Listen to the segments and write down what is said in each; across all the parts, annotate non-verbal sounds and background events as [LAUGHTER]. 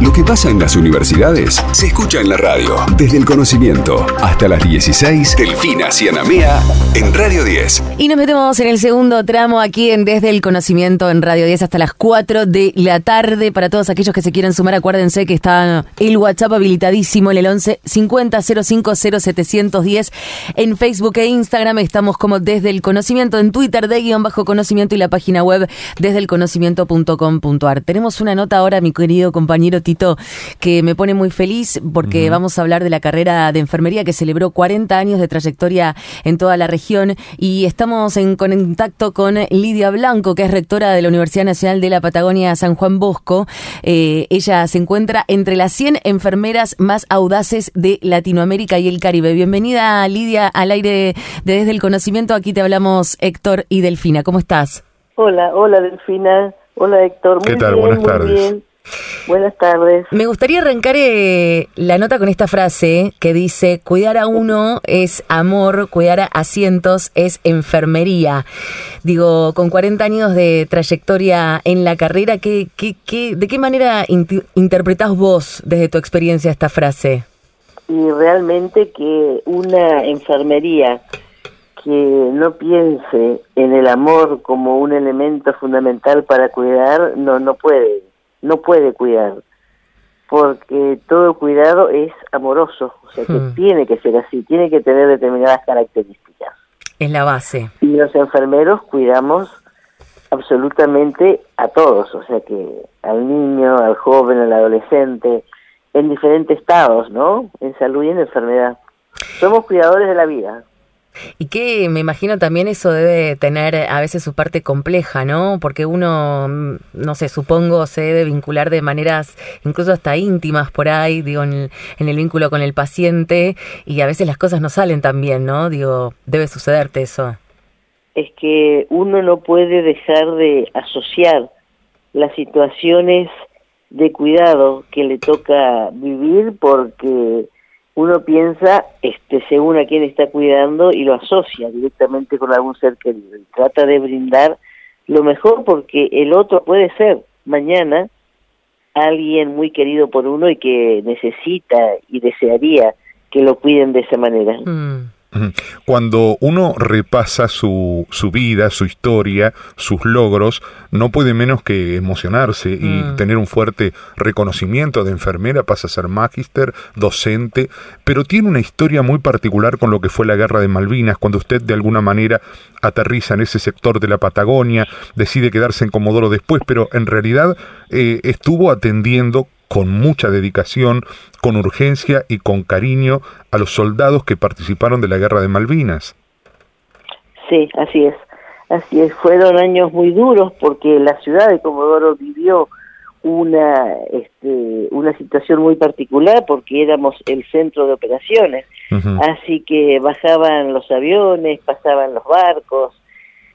Lo que pasa en las universidades se escucha en la radio. Desde el conocimiento hasta las 16, Delfina Cianamea en Radio 10. Y nos metemos en el segundo tramo aquí en Desde el Conocimiento en Radio 10 hasta las 4 de la tarde. Para todos aquellos que se quieran sumar, acuérdense que está el WhatsApp habilitadísimo en el 11 50 05 0710. En Facebook e Instagram estamos como Desde el Conocimiento, en Twitter de guion bajo conocimiento y la página web desde el conocimiento.com.ar. Tenemos una nota ahora, mi querido compañero Tito, que me pone muy feliz porque vamos a hablar de la carrera de enfermería que celebró 40 años de trayectoria en toda la región y estamos en contacto con Lidia Blanco, que es rectora de la Universidad Nacional de la Patagonia San Juan Bosco. Eh, ella se encuentra entre las 100 enfermeras más audaces de Latinoamérica y el Caribe. Bienvenida, Lidia, al aire de Desde el Conocimiento. Aquí te hablamos Héctor y Delfina. ¿Cómo estás? Hola, hola Delfina. Hola Héctor. ¿Qué tal? Buenas tardes. Buenas tardes. Me gustaría arrancar eh, la nota con esta frase que dice, cuidar a uno es amor, cuidar a cientos es enfermería. Digo, con 40 años de trayectoria en la carrera, ¿qué, qué, qué, ¿de qué manera interpretás vos desde tu experiencia esta frase? Y realmente que una enfermería que no piense en el amor como un elemento fundamental para cuidar, no, no puede no puede cuidar, porque todo cuidado es amoroso, o sea que hmm. tiene que ser así, tiene que tener determinadas características. Es la base. Y los enfermeros cuidamos absolutamente a todos, o sea que al niño, al joven, al adolescente, en diferentes estados, ¿no? En salud y en enfermedad. Somos cuidadores de la vida. Y que me imagino también eso debe tener a veces su parte compleja, ¿no? Porque uno, mm, no sé, supongo se debe vincular de maneras incluso hasta íntimas por ahí, digo, en el, vínculo con el paciente y a veces las cosas no salen tan bien, ¿no? Digo, debe sucederte eso. Es que uno no puede dejar de asociar las situaciones de cuidado que le toca vivir porque uno piensa este, según a quién está cuidando y lo asocia directamente con algún ser querido y trata de brindar lo mejor porque el otro puede ser mañana alguien muy querido por uno y que necesita y desearía que lo cuiden de esa manera. Mm. Cuando uno repasa su, su vida, su historia, sus logros, no puede menos que emocionarse y mm. tener un fuerte reconocimiento de enfermera, pasa a ser magíster, docente, pero tiene una historia muy particular con lo que fue la guerra de Malvinas, cuando usted de alguna manera aterriza en ese sector de la Patagonia, decide quedarse en Comodoro después, pero en realidad eh, estuvo atendiendo con mucha dedicación, con urgencia y con cariño a los soldados que participaron de la guerra de Malvinas. Sí, así es. Así es, fueron años muy duros porque la ciudad de Comodoro vivió una este, una situación muy particular porque éramos el centro de operaciones, así que bajaban los aviones, pasaban los barcos,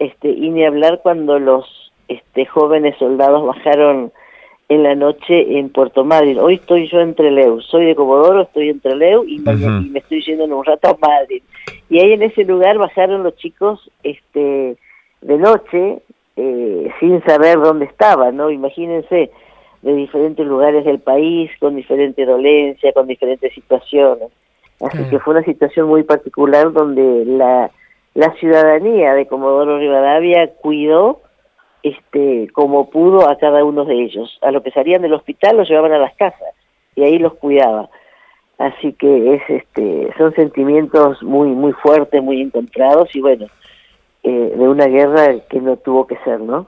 este, y ni hablar cuando los este, jóvenes soldados bajaron en la noche en Puerto Madryn. Hoy estoy yo en Trelew, soy de Comodoro, estoy en Trelew y, me, estoy yendo en un rato a Madrid. Y ahí en ese lugar bajaron los chicos este de noche eh, sin saber dónde estaban, ¿no? Imagínense, de diferentes lugares del país, con diferente dolencia, con diferentes situaciones. Así que fue una situación muy particular donde la, la ciudadanía de Comodoro Rivadavia cuidó este, como pudo a cada uno de ellos. A lo que salían del hospital los llevaban a las casas y ahí los cuidaba. Así que es, este, son sentimientos muy, muy fuertes, muy encontrados y bueno, eh, de una guerra que no tuvo que ser, ¿no?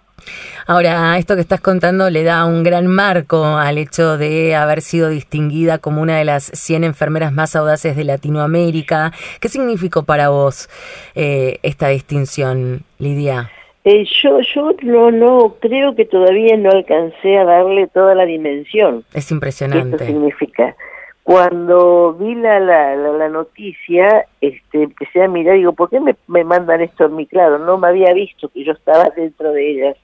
Ahora, esto que estás contando le da un gran marco al hecho de haber sido distinguida como una de las 100 enfermeras más audaces de Latinoamérica. ¿Qué significó para vos eh, esta distinción, Lidia? Eh, yo yo no, no creo que todavía no alcancé a darle toda la dimensión. Es impresionante. esto significa. Cuando vi la, la, la, noticia, este, empecé a mirar, digo, ¿por qué me, me mandan esto en mi claro? No me había visto que yo estaba dentro de ellas.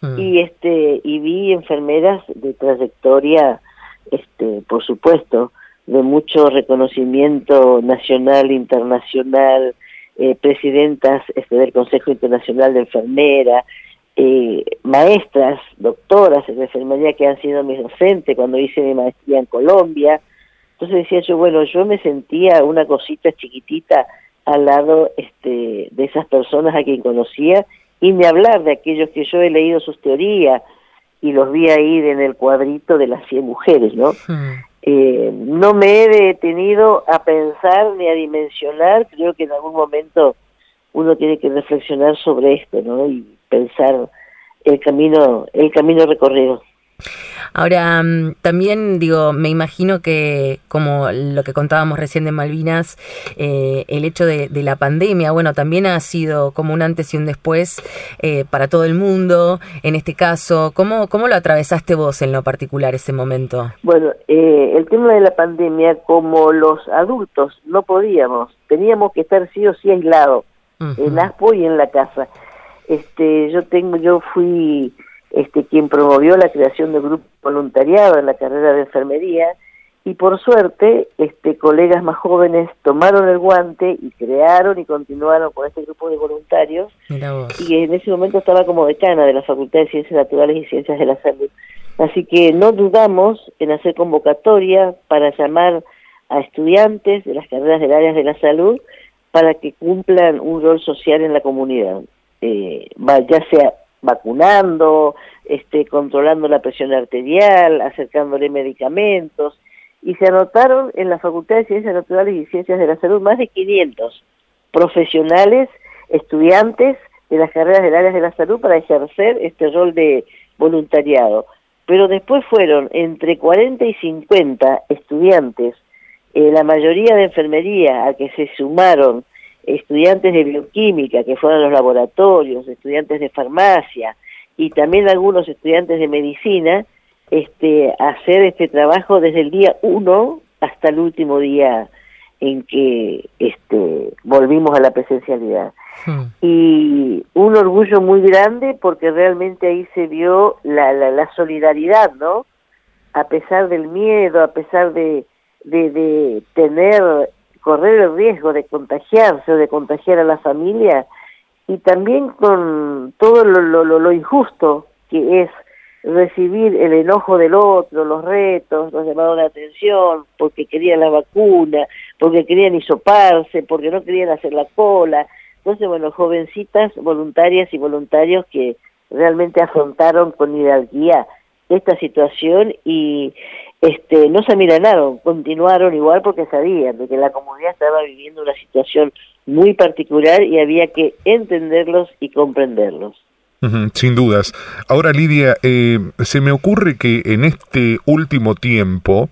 Mm. Y este y vi enfermeras de trayectoria, este, por supuesto, de mucho reconocimiento nacional, internacional, eh, presidentas este, del Consejo Internacional de Enfermera, eh, maestras, doctoras en enfermería que han sido mis docentes cuando hice mi maestría en Colombia. Entonces decía yo, bueno, yo me sentía una cosita chiquitita al lado este, de esas personas a quien conocía y ni hablar de aquellos que yo he leído sus teorías y los vi ahí en el cuadrito de las 100 mujeres, ¿no? Hmm. Eh, no me he detenido a pensar ni a dimensionar, creo que en algún momento uno tiene que reflexionar sobre esto, ¿no? Y pensar el camino, el camino recorrido. Ahora, mm, también digo, me imagino que, como lo que contábamos recién de Malvinas, eh, el hecho de, la pandemia, bueno, también ha sido como un antes y un después eh, para todo el mundo. En este caso, ¿cómo, ¿cómo lo atravesaste vos en lo particular ese momento? Bueno, eh, el tema de la pandemia, como los adultos no podíamos, teníamos que estar sí o sí aislados, en ASPO y en la casa. Este, yo tengo, yo fui este, quien promovió la creación de grupo voluntariado en la carrera de enfermería y por suerte este, colegas más jóvenes tomaron el guante y crearon y continuaron con este grupo de voluntarios. Y en ese momento estaba como decana de la Facultad de Ciencias Naturales y Ciencias de la Salud. Así que no dudamos en hacer convocatoria para llamar a estudiantes de las carreras del área de la salud para que cumplan un rol social en la comunidad, eh, ya sea vacunando, este, controlando la presión arterial, acercándole medicamentos, y se anotaron en la Facultad de Ciencias Naturales y Ciencias de la Salud más de 500 profesionales, estudiantes de las carreras del área de la salud para ejercer este rol de voluntariado. Pero después fueron entre 40 y 50 estudiantes, eh, la mayoría de enfermería, a que se sumaron estudiantes de bioquímica que fueron a los laboratorios, estudiantes de farmacia y también algunos estudiantes de medicina, este, hacer este trabajo desde el día uno hasta el último día en que este, volvimos a la presencialidad. Hmm. Y un orgullo muy grande porque realmente ahí se vio la, la, la solidaridad, ¿no? A pesar del miedo, a pesar de, de, de tener correr el riesgo de contagiarse o de contagiar a la familia y también con todo lo, lo, lo, injusto que es recibir el enojo del otro, los retos, los llamados de atención, porque querían la vacuna, porque querían hisoparse, porque no querían hacer la cola. Entonces, bueno, jovencitas voluntarias y voluntarios que realmente afrontaron con hidalguía esta situación y este, no se amilanaron, continuaron igual porque sabían de que la comunidad estaba viviendo una situación muy particular y había que entenderlos y comprenderlos. sin dudas. Ahora, Lidia, eh, se me ocurre que en este último tiempo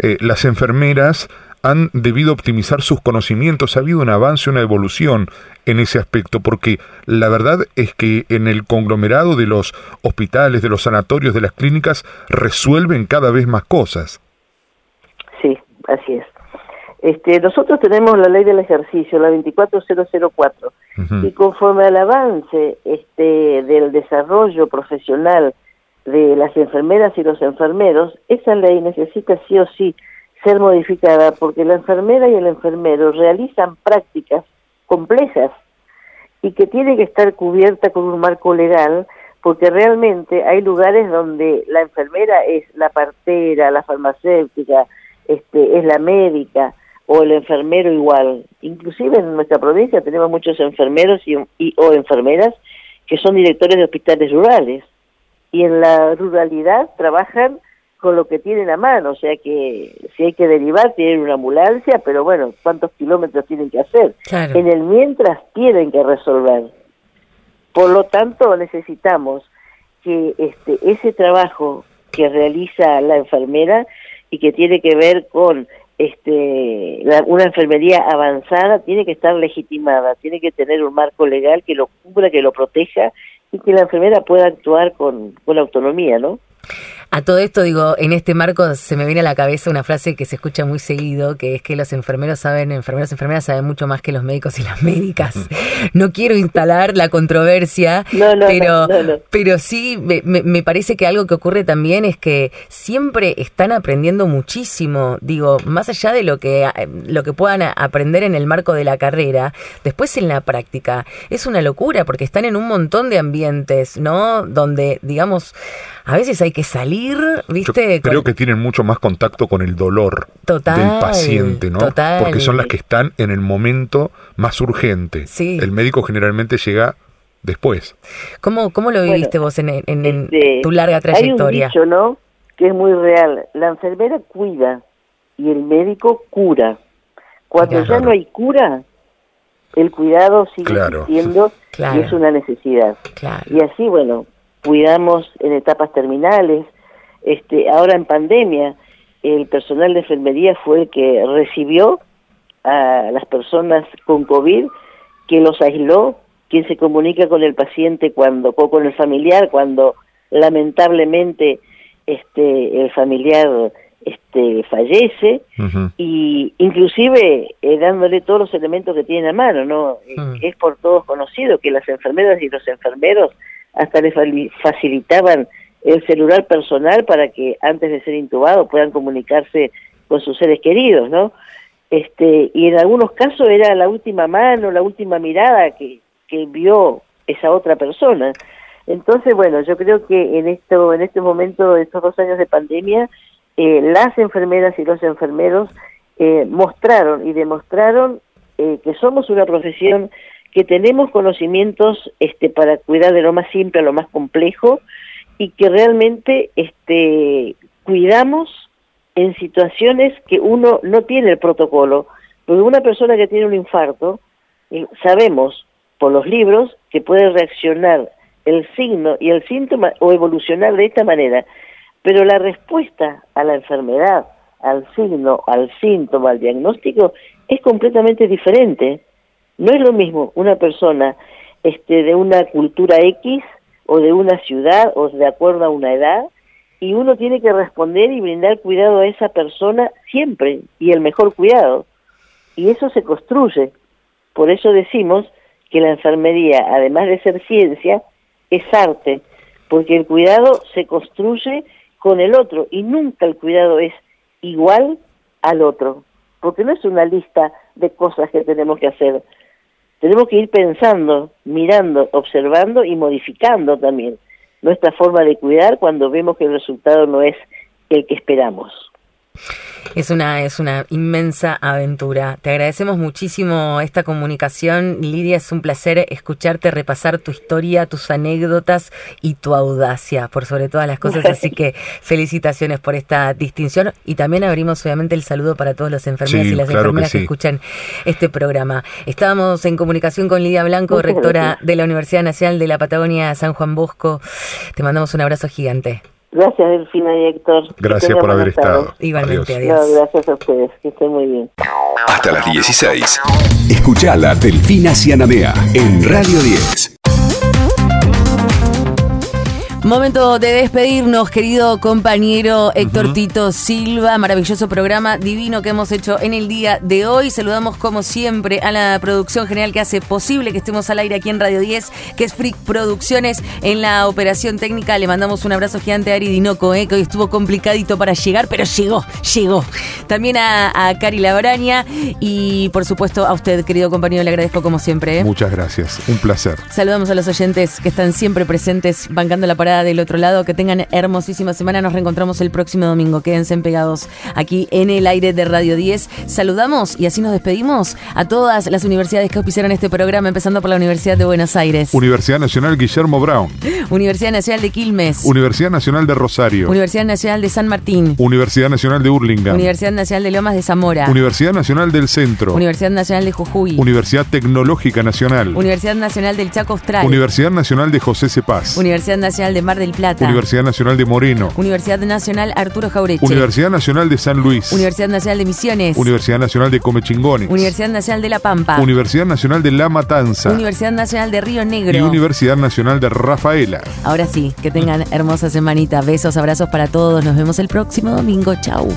eh, las enfermeras han debido optimizar sus conocimientos, ha habido un avance, una evolución en ese aspecto, porque la verdad es que en el conglomerado de los hospitales, de los sanatorios, de las clínicas, resuelven cada vez más cosas. Sí, así es. Este, nosotros tenemos la ley del ejercicio, la 24004, y conforme al avance este, del desarrollo profesional de las enfermeras y los enfermeros, esa ley necesita sí o sí ser modificada porque la enfermera y el enfermero realizan prácticas complejas y que tiene que estar cubierta con un marco legal porque realmente hay lugares donde la enfermera es la partera, la farmacéutica, este, es la médica o el enfermero igual. Inclusive en nuestra provincia tenemos muchos enfermeros y, y o enfermeras que son directores de hospitales rurales y en la ruralidad trabajan con lo que tienen a mano, o sea que si hay que derivar tienen una ambulancia, pero bueno, ¿cuántos kilómetros tienen que hacer? En el mientras tienen que resolver. Por lo tanto, necesitamos que este ese trabajo que realiza la enfermera y que tiene que ver con este una enfermería avanzada tiene que estar legitimada, tiene que tener un marco legal que lo cubra, que lo proteja y que la enfermera pueda actuar con, con autonomía, ¿no? A todo esto, digo, en este marco se me viene a la cabeza una frase que se escucha muy seguido, que es que los enfermeros saben, enfermeros y enfermeras saben mucho más que los médicos y las médicas. No quiero instalar la controversia, [LAUGHS] pero, pero sí me, me, parece que algo que ocurre también es que siempre están aprendiendo muchísimo, digo, más allá de lo que, lo que puedan aprender en el marco de la carrera, después en la práctica es una locura porque están en un montón de ambientes, ¿no? Donde, digamos, a veces hay que salir, ¿viste? creo que tienen mucho más contacto con el dolor del paciente, ¿no? Total. Porque son las que están en el momento más urgente. Sí. El médico generalmente llega después. ¿Cómo, cómo lo viviste vos en, este, tu larga trayectoria? Hay un dicho, ¿no? Que es muy real. La enfermera cuida y el médico cura. Cuando ya no hay cura, el cuidado sigue siendo y es una necesidad. Y así, bueno, cuidamos en etapas terminales. Este, ahora en pandemia, el personal de enfermería fue el que recibió a las personas con COVID, que los aisló, quien se comunica con el paciente cuando, o con el familiar, cuando lamentablemente este, el familiar este, fallece y inclusive eh, dándole todos los elementos que tiene a mano, ¿no? Es por todos conocido que las enfermeras y los enfermeros hasta les facilitaban el celular personal para que antes de ser intubado puedan comunicarse con sus seres queridos, ¿no? Este, y en algunos casos era la última mano, la última mirada que, que vio esa otra persona. Entonces, bueno, yo creo que en esto, en este momento, estos dos años de pandemia, eh, las enfermeras y los enfermeros eh, mostraron y demostraron eh, que somos una profesión que tenemos conocimientos este, para cuidar de lo más simple a lo más complejo y que realmente este, cuidamos en situaciones que uno no tiene el protocolo. Porque una persona que tiene un infarto, eh, sabemos por los libros que puede reaccionar el signo y el síntoma o evolucionar de esta manera, pero la respuesta a la enfermedad, al signo, al síntoma, al diagnóstico, es completamente diferente. No es lo mismo una persona este, de una cultura X o de una ciudad o de acuerdo a una edad y uno tiene que responder y brindar cuidado a esa persona siempre y el mejor cuidado. Y eso se construye. Por eso decimos que la enfermería, además de ser ciencia, es arte, porque el cuidado se construye con el otro y nunca el cuidado es igual al otro, porque no es una lista de cosas que tenemos que hacer, tenemos que ir pensando, mirando, observando y modificando también nuestra forma de cuidar cuando vemos que el resultado no es el que esperamos. Es una, es una inmensa aventura. Te agradecemos muchísimo esta comunicación. Lidia, es un placer escucharte repasar tu historia, tus anécdotas y tu audacia, por sobre todas las cosas. [LAUGHS] Así que felicitaciones por esta distinción. Y también abrimos obviamente el saludo para todos los enfermeros y las enfermeras que, escuchan este programa. Estábamos en comunicación con Lidia Blanco, rectora de la Universidad Nacional de la Patagonia San Juan Bosco. Te mandamos un abrazo gigante. Gracias, Delfina y Héctor. Gracias por haber estado. Igualmente, adiós. gracias a ustedes, que estén muy bien. Hasta las 16. Escuchala Delfina Cianamea en Radio 10. Momento de despedirnos, querido compañero Héctor Tito Silva. Maravilloso programa divino que hemos hecho en el día de hoy. Saludamos como siempre a la producción general que hace posible que estemos al aire aquí en Radio 10, que es Freak Producciones. En la operación técnica le mandamos un abrazo gigante a Ari Dinoco, eh, que hoy estuvo complicadito para llegar, pero llegó, llegó. También a, Cari Labraña y por supuesto a usted, querido compañero, le agradezco como siempre. Eh. Muchas gracias, un placer. Saludamos a los oyentes que están siempre presentes, bancando la parada del otro lado. Que tengan hermosísima semana. Nos reencontramos el próximo domingo. Quédense pegados aquí en el aire de Radio 10. Saludamos y así nos despedimos a todas las universidades que auspiciaron este programa, empezando por la Universidad de Buenos Aires. Universidad Nacional Guillermo Brown. Universidad Nacional de Quilmes. Universidad Nacional de Rosario. Universidad Nacional de San Martín. Universidad Nacional de Urlinga Universidad Nacional de Lomas de Zamora. Universidad Nacional del Centro. Universidad Nacional de Jujuy. Universidad Tecnológica Nacional. Universidad Nacional del Chaco Austral. Universidad Nacional de José Cepaz. Universidad Nacional de Mar del Plata. Universidad Nacional de Moreno. Universidad Nacional Arturo Jaureche. Universidad Nacional de San Luis. Universidad Nacional de Misiones. Universidad Nacional de Comechingones. Universidad Nacional de La Pampa. Universidad Nacional de La Matanza. Universidad Nacional de Río Negro. Y Universidad Nacional de Rafaela. Ahora sí, que tengan hermosa semanita. Besos, abrazos para todos. Nos vemos el próximo domingo. Chau.